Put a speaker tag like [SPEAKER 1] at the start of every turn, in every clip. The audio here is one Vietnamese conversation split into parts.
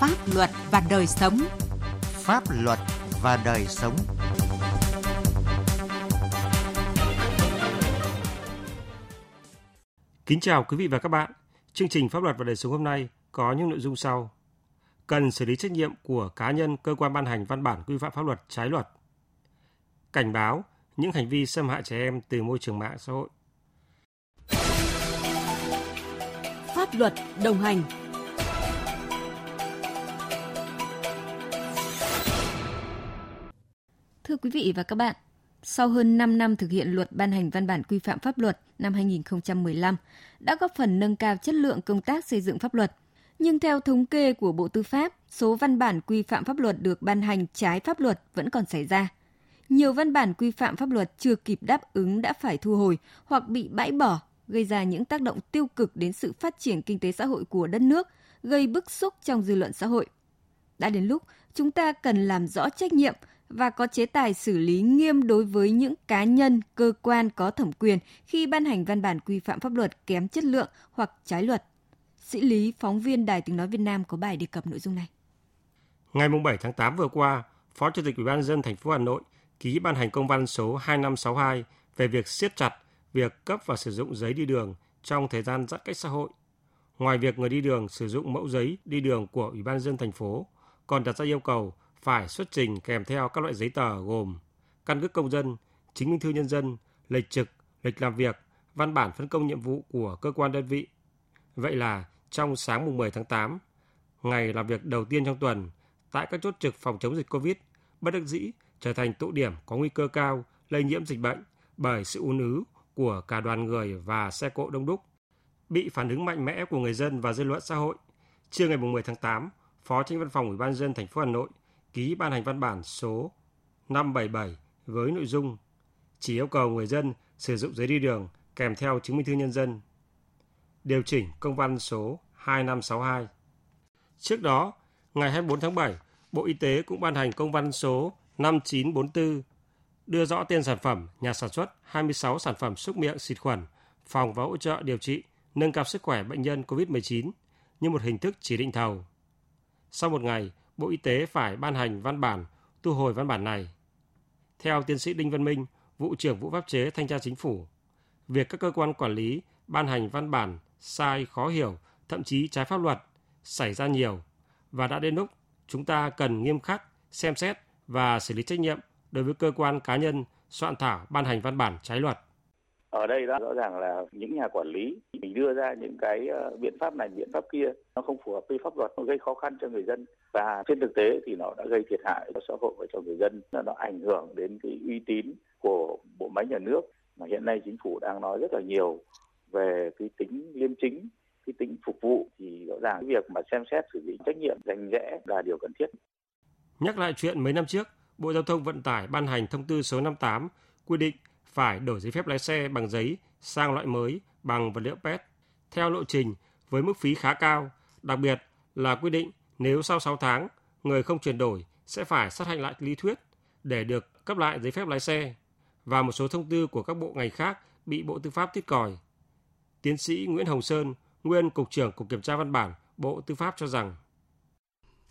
[SPEAKER 1] Pháp luật và đời sống.
[SPEAKER 2] Pháp luật và đời sống.
[SPEAKER 3] Kính chào quý vị và các bạn. Chương trình Pháp luật và đời sống hôm nay có những nội dung sau. Cần xử lý trách nhiệm của cá nhân cơ quan ban hành văn bản quy phạm pháp luật trái luật. Cảnh báo những hành vi xâm hại trẻ em từ môi trường mạng xã hội.
[SPEAKER 1] Pháp luật đồng hành
[SPEAKER 4] Thưa quý vị và các bạn, sau hơn 5 năm thực hiện luật ban hành văn bản quy phạm pháp luật năm 2015 đã góp phần nâng cao chất lượng công tác xây dựng pháp luật. Nhưng theo thống kê của Bộ Tư pháp, số văn bản quy phạm pháp luật được ban hành trái pháp luật vẫn còn xảy ra. Nhiều văn bản quy phạm pháp luật chưa kịp đáp ứng đã phải thu hồi hoặc bị bãi bỏ, gây ra những tác động tiêu cực đến sự phát triển kinh tế xã hội của đất nước, gây bức xúc trong dư luận xã hội. Đã đến lúc chúng ta cần làm rõ trách nhiệm và có chế tài xử lý nghiêm đối với những cá nhân, cơ quan có thẩm quyền khi ban hành văn bản quy phạm pháp luật kém chất lượng hoặc trái luật. Sĩ Lý, phóng viên Đài Tiếng Nói Việt Nam có bài đề cập nội dung này.
[SPEAKER 3] Ngày 7 tháng 8 vừa qua, Phó Chủ tịch Ủy ban dân thành phố Hà Nội ký ban hành công văn số 2562 về việc siết chặt việc cấp và sử dụng giấy đi đường trong thời gian giãn cách xã hội. Ngoài việc người đi đường sử dụng mẫu giấy đi đường của Ủy ban dân thành phố, còn đặt ra yêu cầu phải xuất trình kèm theo các loại giấy tờ gồm căn cước công dân, chứng minh thư nhân dân, lịch trực, lịch làm việc, văn bản phân công nhiệm vụ của cơ quan đơn vị. Vậy là trong sáng mùng 10 tháng 8, ngày làm việc đầu tiên trong tuần, tại các chốt trực phòng chống dịch COVID, bất đắc dĩ trở thành tụ điểm có nguy cơ cao lây nhiễm dịch bệnh bởi sự ùn ứ của cả đoàn người và xe cộ đông đúc. Bị phản ứng mạnh mẽ của người dân và dư luận xã hội, trưa ngày 10 tháng 8, Phó Tránh Văn phòng Ủy ban dân thành phố Hà Nội ký ban hành văn bản số 577 với nội dung chỉ yêu cầu người dân sử dụng giấy đi đường kèm theo chứng minh thư nhân dân. Điều chỉnh công văn số 2562. Trước đó, ngày 24 tháng 7, Bộ Y tế cũng ban hành công văn số 5944 đưa rõ tên sản phẩm, nhà sản xuất 26 sản phẩm xúc miệng xịt khuẩn, phòng và hỗ trợ điều trị, nâng cao sức khỏe bệnh nhân COVID-19 như một hình thức chỉ định thầu. Sau một ngày, Bộ Y tế phải ban hành văn bản thu hồi văn bản này. Theo tiến sĩ Đinh Văn Minh, vụ trưởng vụ pháp chế thanh tra chính phủ, việc các cơ quan quản lý ban hành văn bản sai, khó hiểu, thậm chí trái pháp luật xảy ra nhiều và đã đến lúc chúng ta cần nghiêm khắc xem xét và xử lý trách nhiệm đối với cơ quan cá nhân soạn thảo ban hành văn bản trái luật
[SPEAKER 5] ở đây đó rõ ràng là những nhà quản lý mình đưa ra những cái ờ, biện pháp này biện pháp kia nó không phù hợp với pháp luật nó gây khó khăn cho người dân. Và trên thực tế thì nó đã gây thiệt hại cho xã hội và cho người dân nó ảnh hưởng đến cái uy tín của bộ máy nhà nước. Mà hiện nay chính phủ đang nói rất là nhiều về cái tính liêm chính cái tính phục vụ. Thì rõ ràng cái việc mà xem xét xử lý trách nhiệm rành rẽ là điều cần thiết.
[SPEAKER 3] Nhắc lại chuyện mấy năm trước, Bộ Giao thông Vận tải ban hành thông tư số 58 quy định phải đổi giấy phép lái xe bằng giấy sang loại mới bằng vật liệu PET theo lộ trình với mức phí khá cao, đặc biệt là quy định nếu sau 6 tháng người không chuyển đổi sẽ phải sát hạch lại lý thuyết để được cấp lại giấy phép lái xe và một số thông tư của các bộ ngành khác bị Bộ Tư pháp tiết còi. Tiến sĩ Nguyễn Hồng Sơn, nguyên Cục trưởng Cục Kiểm tra Văn bản, Bộ Tư pháp cho rằng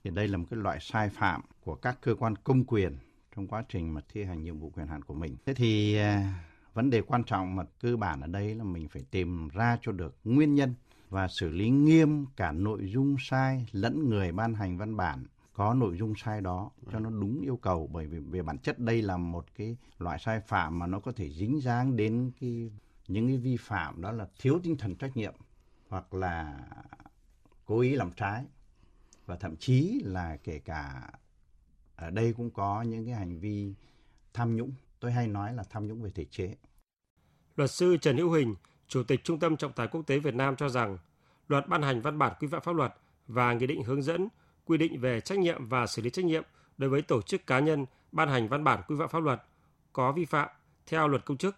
[SPEAKER 6] thì đây là một cái loại sai phạm của các cơ quan công quyền trong quá trình mà thi hành nhiệm vụ quyền hạn của mình. Thế thì à, vấn đề quan trọng mà cơ bản ở đây là mình phải tìm ra cho được nguyên nhân và xử lý nghiêm cả nội dung sai lẫn người ban hành văn bản có nội dung sai đó cho nó đúng yêu cầu bởi vì về bản chất đây là một cái loại sai phạm mà nó có thể dính dáng đến cái, những cái vi phạm đó là thiếu tinh thần trách nhiệm hoặc là cố ý làm trái và thậm chí là kể cả ở đây cũng có những cái hành vi tham nhũng tôi hay nói là tham nhũng về thể chế
[SPEAKER 3] luật sư Trần Hữu Huỳnh chủ tịch Trung tâm Trọng tài Quốc tế Việt Nam cho rằng luật ban hành văn bản quy phạm pháp luật và nghị định hướng dẫn quy định về trách nhiệm và xử lý trách nhiệm đối với tổ chức cá nhân ban hành văn bản quy phạm pháp luật có vi phạm theo luật công chức.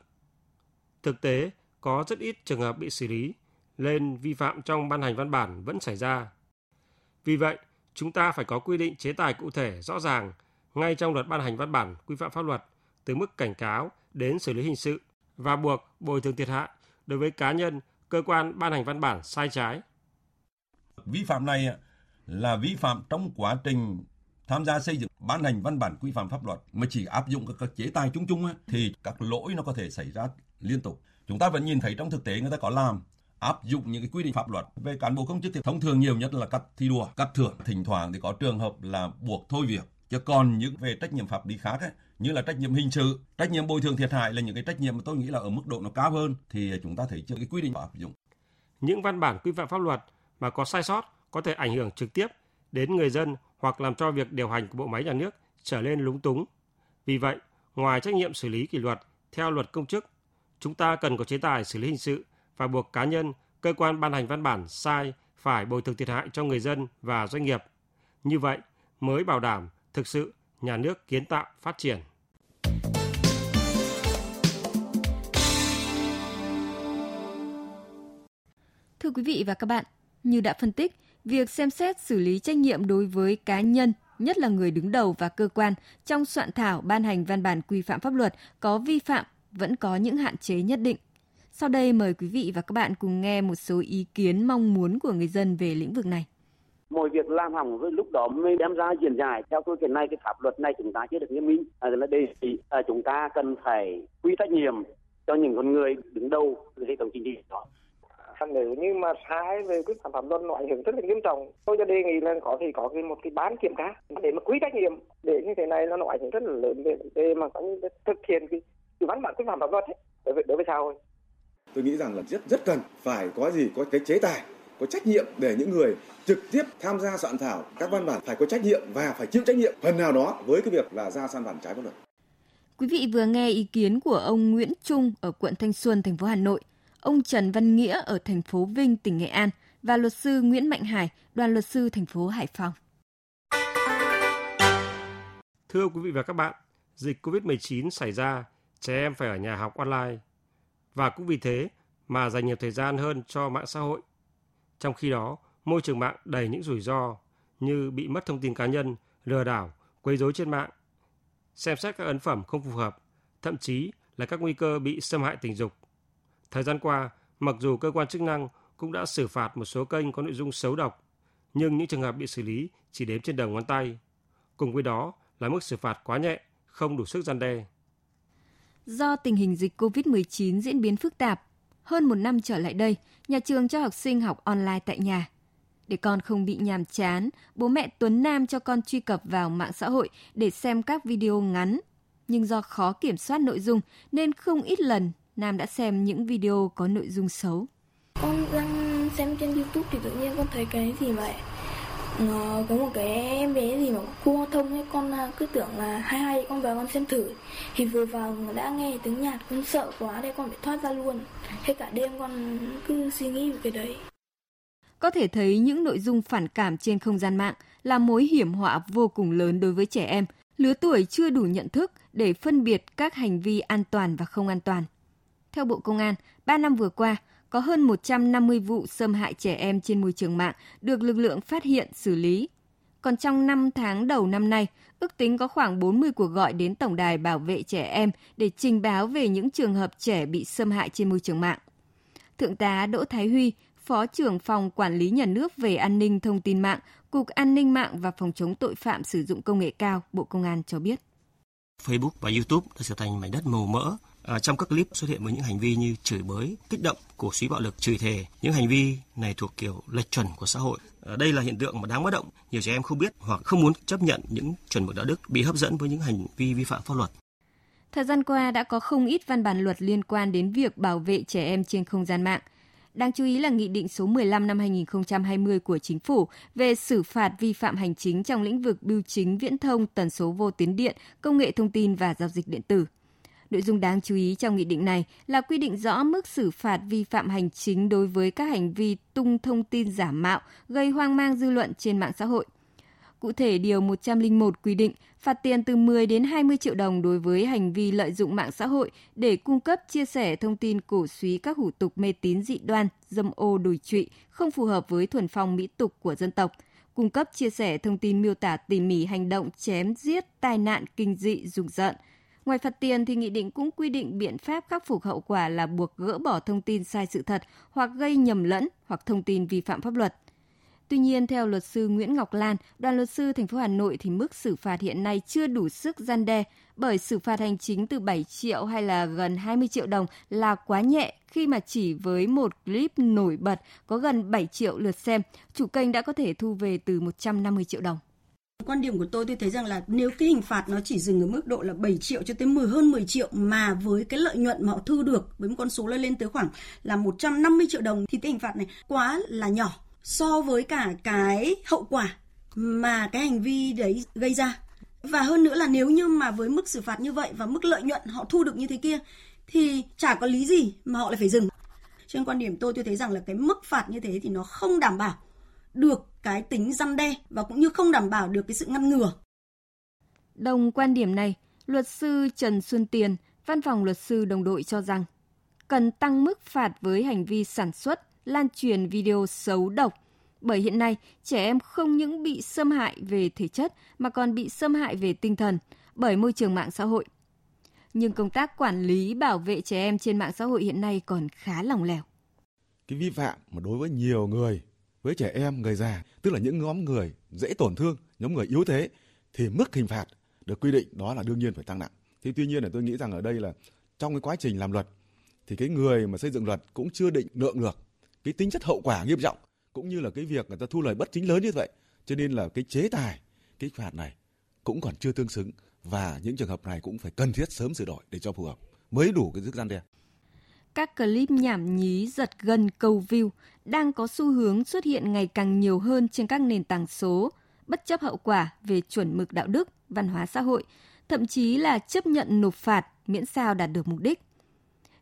[SPEAKER 3] Thực tế, có rất ít trường hợp bị xử lý, nên vi phạm trong ban hành văn bản vẫn xảy ra. Vì vậy, chúng ta phải có quy định chế tài cụ thể rõ ràng ngay trong luật ban hành văn bản quy phạm pháp luật từ mức cảnh cáo đến xử lý hình sự và buộc bồi thường thiệt hại đối với cá nhân, cơ quan ban hành văn bản sai trái.
[SPEAKER 7] Vi phạm này là vi phạm trong quá trình tham gia xây dựng ban hành văn bản quy phạm pháp luật mà chỉ áp dụng các, các chế tài chung chung thì các lỗi nó có thể xảy ra liên tục. Chúng ta vẫn nhìn thấy trong thực tế người ta có làm áp dụng những cái quy định pháp luật về cán bộ công chức thì thông thường nhiều nhất là cắt thi đua, cắt thưởng, thỉnh thoảng thì có trường hợp là buộc thôi việc. Chứ còn những về trách nhiệm pháp lý khác ấy, như là trách nhiệm hình sự, trách nhiệm bồi thường thiệt hại là những cái trách nhiệm mà tôi nghĩ là ở mức độ nó cao hơn thì chúng ta thấy chưa cái quy định áp dụng.
[SPEAKER 3] Những văn bản quy phạm pháp luật mà có sai sót có thể ảnh hưởng trực tiếp đến người dân hoặc làm cho việc điều hành của bộ máy nhà nước trở nên lúng túng. Vì vậy, ngoài trách nhiệm xử lý kỷ luật theo luật công chức, chúng ta cần có chế tài xử lý hình sự và buộc cá nhân, cơ quan ban hành văn bản sai phải bồi thường thiệt hại cho người dân và doanh nghiệp. Như vậy mới bảo đảm thực sự nhà nước kiến tạo phát triển.
[SPEAKER 4] Thưa quý vị và các bạn, như đã phân tích, việc xem xét xử lý trách nhiệm đối với cá nhân, nhất là người đứng đầu và cơ quan trong soạn thảo ban hành văn bản quy phạm pháp luật có vi phạm vẫn có những hạn chế nhất định. Sau đây mời quý vị và các bạn cùng nghe một số ý kiến mong muốn của người dân về lĩnh vực này.
[SPEAKER 8] Mọi việc làm hỏng lúc đó mới đem ra diễn giải. Theo tôi hiện nay cái pháp luật này chúng ta chưa được nghiêm minh. À, là đề nghị à, chúng ta cần phải quy trách nhiệm cho những con người đứng đầu hệ thống chính trị đó
[SPEAKER 9] nếu như mà sai về quy phạm pháp luật nó ảnh hưởng rất là nghiêm trọng tôi cho đề nghị là có thì có cái một cái bán kiểm tra để mà quy trách nhiệm để như thế này nó ảnh hưởng rất là lớn về để mà có thực hiện cái, cái văn bản quy phạm pháp luật ấy, đối với đối với xã hội
[SPEAKER 10] tôi nghĩ rằng là rất rất cần phải có gì có cái chế tài có trách nhiệm để những người trực tiếp tham gia soạn thảo các văn bản phải có trách nhiệm và phải chịu trách nhiệm phần nào đó với cái việc là ra soạn bản trái pháp luật.
[SPEAKER 4] Quý vị vừa nghe ý kiến của ông Nguyễn Trung ở quận Thanh Xuân, thành phố Hà Nội, ông Trần Văn Nghĩa ở thành phố Vinh, tỉnh Nghệ An và luật sư Nguyễn Mạnh Hải, đoàn luật sư thành phố Hải Phòng.
[SPEAKER 3] Thưa quý vị và các bạn, dịch COVID-19 xảy ra, trẻ em phải ở nhà học online và cũng vì thế mà dành nhiều thời gian hơn cho mạng xã hội. Trong khi đó, môi trường mạng đầy những rủi ro như bị mất thông tin cá nhân, lừa đảo, quấy rối trên mạng, xem xét các ấn phẩm không phù hợp, thậm chí là các nguy cơ bị xâm hại tình dục. Thời gian qua, mặc dù cơ quan chức năng cũng đã xử phạt một số kênh có nội dung xấu độc, nhưng những trường hợp bị xử lý chỉ đếm trên đầu ngón tay. Cùng với đó là mức xử phạt quá nhẹ, không đủ sức gian đe.
[SPEAKER 4] Do tình hình dịch COVID-19 diễn biến phức tạp, hơn một năm trở lại đây, nhà trường cho học sinh học online tại nhà. Để con không bị nhàm chán, bố mẹ Tuấn Nam cho con truy cập vào mạng xã hội để xem các video ngắn. Nhưng do khó kiểm soát nội dung nên không ít lần Nam đã xem những video có nội dung xấu.
[SPEAKER 11] Con đang xem trên YouTube thì tự nhiên con thấy cái gì vậy? Nó có một cái em bé gì mà khu thông ấy con à, cứ tưởng là hai hai con vào con xem thử. Thì vừa vào đã nghe tiếng nhạc con sợ quá đây con phải thoát ra luôn. Hết cả đêm con cứ suy nghĩ về cái đấy.
[SPEAKER 4] Có thể thấy những nội dung phản cảm trên không gian mạng là mối hiểm họa vô cùng lớn đối với trẻ em, lứa tuổi chưa đủ nhận thức để phân biệt các hành vi an toàn và không an toàn. Theo Bộ Công an, 3 năm vừa qua, có hơn 150 vụ xâm hại trẻ em trên môi trường mạng được lực lượng phát hiện xử lý. Còn trong 5 tháng đầu năm nay, ước tính có khoảng 40 cuộc gọi đến Tổng đài bảo vệ trẻ em để trình báo về những trường hợp trẻ bị xâm hại trên môi trường mạng. Thượng tá Đỗ Thái Huy, Phó trưởng phòng Quản lý Nhà nước về an ninh thông tin mạng, Cục An ninh mạng và Phòng chống tội phạm sử dụng công nghệ cao, Bộ Công an cho biết.
[SPEAKER 12] Facebook và YouTube đã trở thành mảnh đất màu mỡ À, trong các clip xuất hiện với những hành vi như chửi bới, kích động, cổ suý bạo lực, chửi thề. Những hành vi này thuộc kiểu lệch chuẩn của xã hội. À, đây là hiện tượng mà đáng báo động. Nhiều trẻ em không biết hoặc không muốn chấp nhận những chuẩn mực đạo đức, bị hấp dẫn với những hành vi vi phạm pháp luật.
[SPEAKER 4] Thời gian qua đã có không ít văn bản luật liên quan đến việc bảo vệ trẻ em trên không gian mạng. Đáng chú ý là Nghị định số 15 năm 2020 của Chính phủ về xử phạt vi phạm hành chính trong lĩnh vực bưu chính viễn thông, tần số vô tuyến điện, công nghệ thông tin và giao dịch điện tử. Nội dung đáng chú ý trong nghị định này là quy định rõ mức xử phạt vi phạm hành chính đối với các hành vi tung thông tin giả mạo gây hoang mang dư luận trên mạng xã hội. Cụ thể, Điều 101 quy định phạt tiền từ 10 đến 20 triệu đồng đối với hành vi lợi dụng mạng xã hội để cung cấp chia sẻ thông tin cổ suý các hủ tục mê tín dị đoan, dâm ô đồi trụy, không phù hợp với thuần phong mỹ tục của dân tộc, cung cấp chia sẻ thông tin miêu tả tỉ mỉ hành động chém giết, tai nạn kinh dị, rùng rợn, Ngoài phạt tiền thì nghị định cũng quy định biện pháp khắc phục hậu quả là buộc gỡ bỏ thông tin sai sự thật hoặc gây nhầm lẫn hoặc thông tin vi phạm pháp luật. Tuy nhiên, theo luật sư Nguyễn Ngọc Lan, đoàn luật sư thành phố Hà Nội thì mức xử phạt hiện nay chưa đủ sức gian đe bởi xử phạt hành chính từ 7 triệu hay là gần 20 triệu đồng là quá nhẹ khi mà chỉ với một clip nổi bật có gần 7 triệu lượt xem, chủ kênh đã có thể thu về từ 150 triệu đồng.
[SPEAKER 13] Quan điểm của tôi tôi thấy rằng là nếu cái hình phạt nó chỉ dừng ở mức độ là 7 triệu cho tới 10 hơn 10 triệu mà với cái lợi nhuận mà họ thu được với một con số lên lên tới khoảng là 150 triệu đồng thì cái hình phạt này quá là nhỏ so với cả cái hậu quả mà cái hành vi đấy gây ra. Và hơn nữa là nếu như mà với mức xử phạt như vậy và mức lợi nhuận họ thu được như thế kia thì chả có lý gì mà họ lại phải dừng. Trên quan điểm tôi tôi thấy rằng là cái mức phạt như thế thì nó không đảm bảo được cái tính răn đe và cũng như không đảm bảo được cái sự ngăn ngừa.
[SPEAKER 4] Đồng quan điểm này, luật sư Trần Xuân Tiền, văn phòng luật sư đồng đội cho rằng cần tăng mức phạt với hành vi sản xuất, lan truyền video xấu độc. Bởi hiện nay, trẻ em không những bị xâm hại về thể chất mà còn bị xâm hại về tinh thần bởi môi trường mạng xã hội. Nhưng công tác quản lý bảo vệ trẻ em trên mạng xã hội hiện nay còn khá lỏng lẻo.
[SPEAKER 10] Cái vi phạm mà đối với nhiều người với trẻ em, người già, tức là những nhóm người dễ tổn thương, nhóm người yếu thế thì mức hình phạt được quy định đó là đương nhiên phải tăng nặng. thì tuy nhiên là tôi nghĩ rằng ở đây là trong cái quá trình làm luật thì cái người mà xây dựng luật cũng chưa định lượng được cái tính chất hậu quả nghiêm trọng cũng như là cái việc người ta thu lời bất chính lớn như vậy. Cho nên là cái chế tài, cái phạt này cũng còn chưa tương xứng và những trường hợp này cũng phải cần thiết sớm sửa đổi để cho phù hợp mới đủ cái sức gian đe
[SPEAKER 4] các clip nhảm nhí giật gân câu view đang có xu hướng xuất hiện ngày càng nhiều hơn trên các nền tảng số, bất chấp hậu quả về chuẩn mực đạo đức, văn hóa xã hội, thậm chí là chấp nhận nộp phạt miễn sao đạt được mục đích.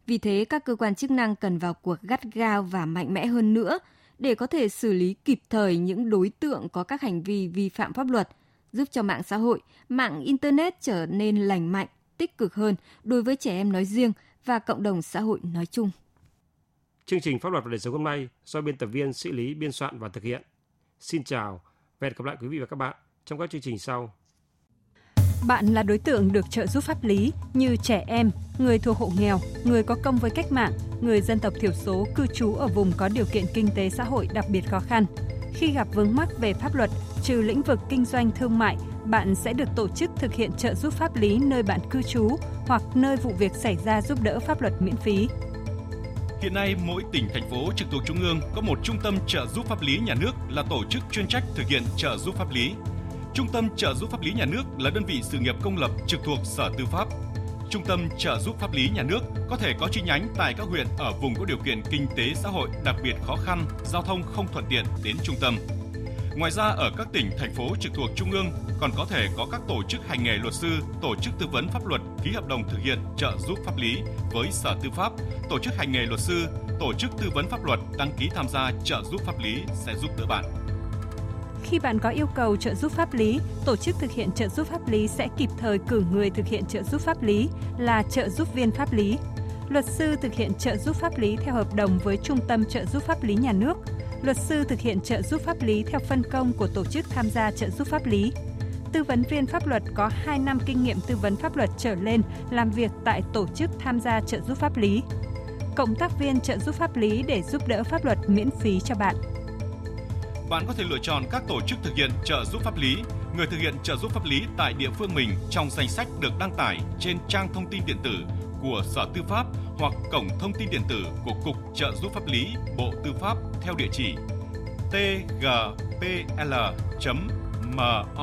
[SPEAKER 4] Vì thế, các cơ quan chức năng cần vào cuộc gắt gao và mạnh mẽ hơn nữa để có thể xử lý kịp thời những đối tượng có các hành vi vi phạm pháp luật, giúp cho mạng xã hội, mạng Internet trở nên lành mạnh, tích cực hơn đối với trẻ em nói riêng – và cộng đồng xã hội nói chung.
[SPEAKER 3] Chương trình Pháp luật và đời sống hôm nay do biên tập viên Sĩ Lý biên soạn và thực hiện. Xin chào và hẹn gặp lại quý vị và các bạn trong các chương trình sau.
[SPEAKER 14] Bạn là đối tượng được trợ giúp pháp lý như trẻ em, người thuộc hộ nghèo, người có công với cách mạng, người dân tộc thiểu số cư trú ở vùng có điều kiện kinh tế xã hội đặc biệt khó khăn. Khi gặp vướng mắc về pháp luật, trừ lĩnh vực kinh doanh thương mại, bạn sẽ được tổ chức thực hiện trợ giúp pháp lý nơi bạn cư trú hoặc nơi vụ việc xảy ra giúp đỡ pháp luật miễn phí.
[SPEAKER 15] Hiện nay, mỗi tỉnh, thành phố trực thuộc Trung ương có một trung tâm trợ giúp pháp lý nhà nước là tổ chức chuyên trách thực hiện trợ giúp pháp lý. Trung tâm trợ giúp pháp lý nhà nước là đơn vị sự nghiệp công lập trực thuộc Sở Tư pháp. Trung tâm trợ giúp pháp lý nhà nước có thể có chi nhánh tại các huyện ở vùng có điều kiện kinh tế xã hội đặc biệt khó khăn, giao thông không thuận tiện đến trung tâm. Ngoài ra ở các tỉnh, thành phố trực thuộc Trung ương còn có thể có các tổ chức hành nghề luật sư, tổ chức tư vấn pháp luật ký hợp đồng thực hiện trợ giúp pháp lý với Sở Tư pháp, tổ chức hành nghề luật sư, tổ chức tư vấn pháp luật đăng ký tham gia trợ giúp pháp lý sẽ giúp đỡ bạn.
[SPEAKER 14] Khi bạn có yêu cầu trợ giúp pháp lý, tổ chức thực hiện trợ giúp pháp lý sẽ kịp thời cử người thực hiện trợ giúp pháp lý là trợ giúp viên pháp lý. Luật sư thực hiện trợ giúp pháp lý theo hợp đồng với Trung tâm trợ giúp pháp lý nhà nước. Luật sư thực hiện trợ giúp pháp lý theo phân công của tổ chức tham gia trợ giúp pháp lý tư vấn viên pháp luật có 2 năm kinh nghiệm tư vấn pháp luật trở lên làm việc tại tổ chức tham gia trợ giúp pháp lý. Cộng tác viên trợ giúp pháp lý để giúp đỡ pháp luật miễn phí cho bạn.
[SPEAKER 15] Bạn có thể lựa chọn các tổ chức thực hiện trợ giúp pháp lý, người thực hiện trợ giúp pháp lý tại địa phương mình trong danh sách được đăng tải trên trang thông tin điện tử của Sở Tư pháp hoặc cổng thông tin điện tử của Cục Trợ giúp pháp lý Bộ Tư pháp theo địa chỉ tgpl moz.gov.vn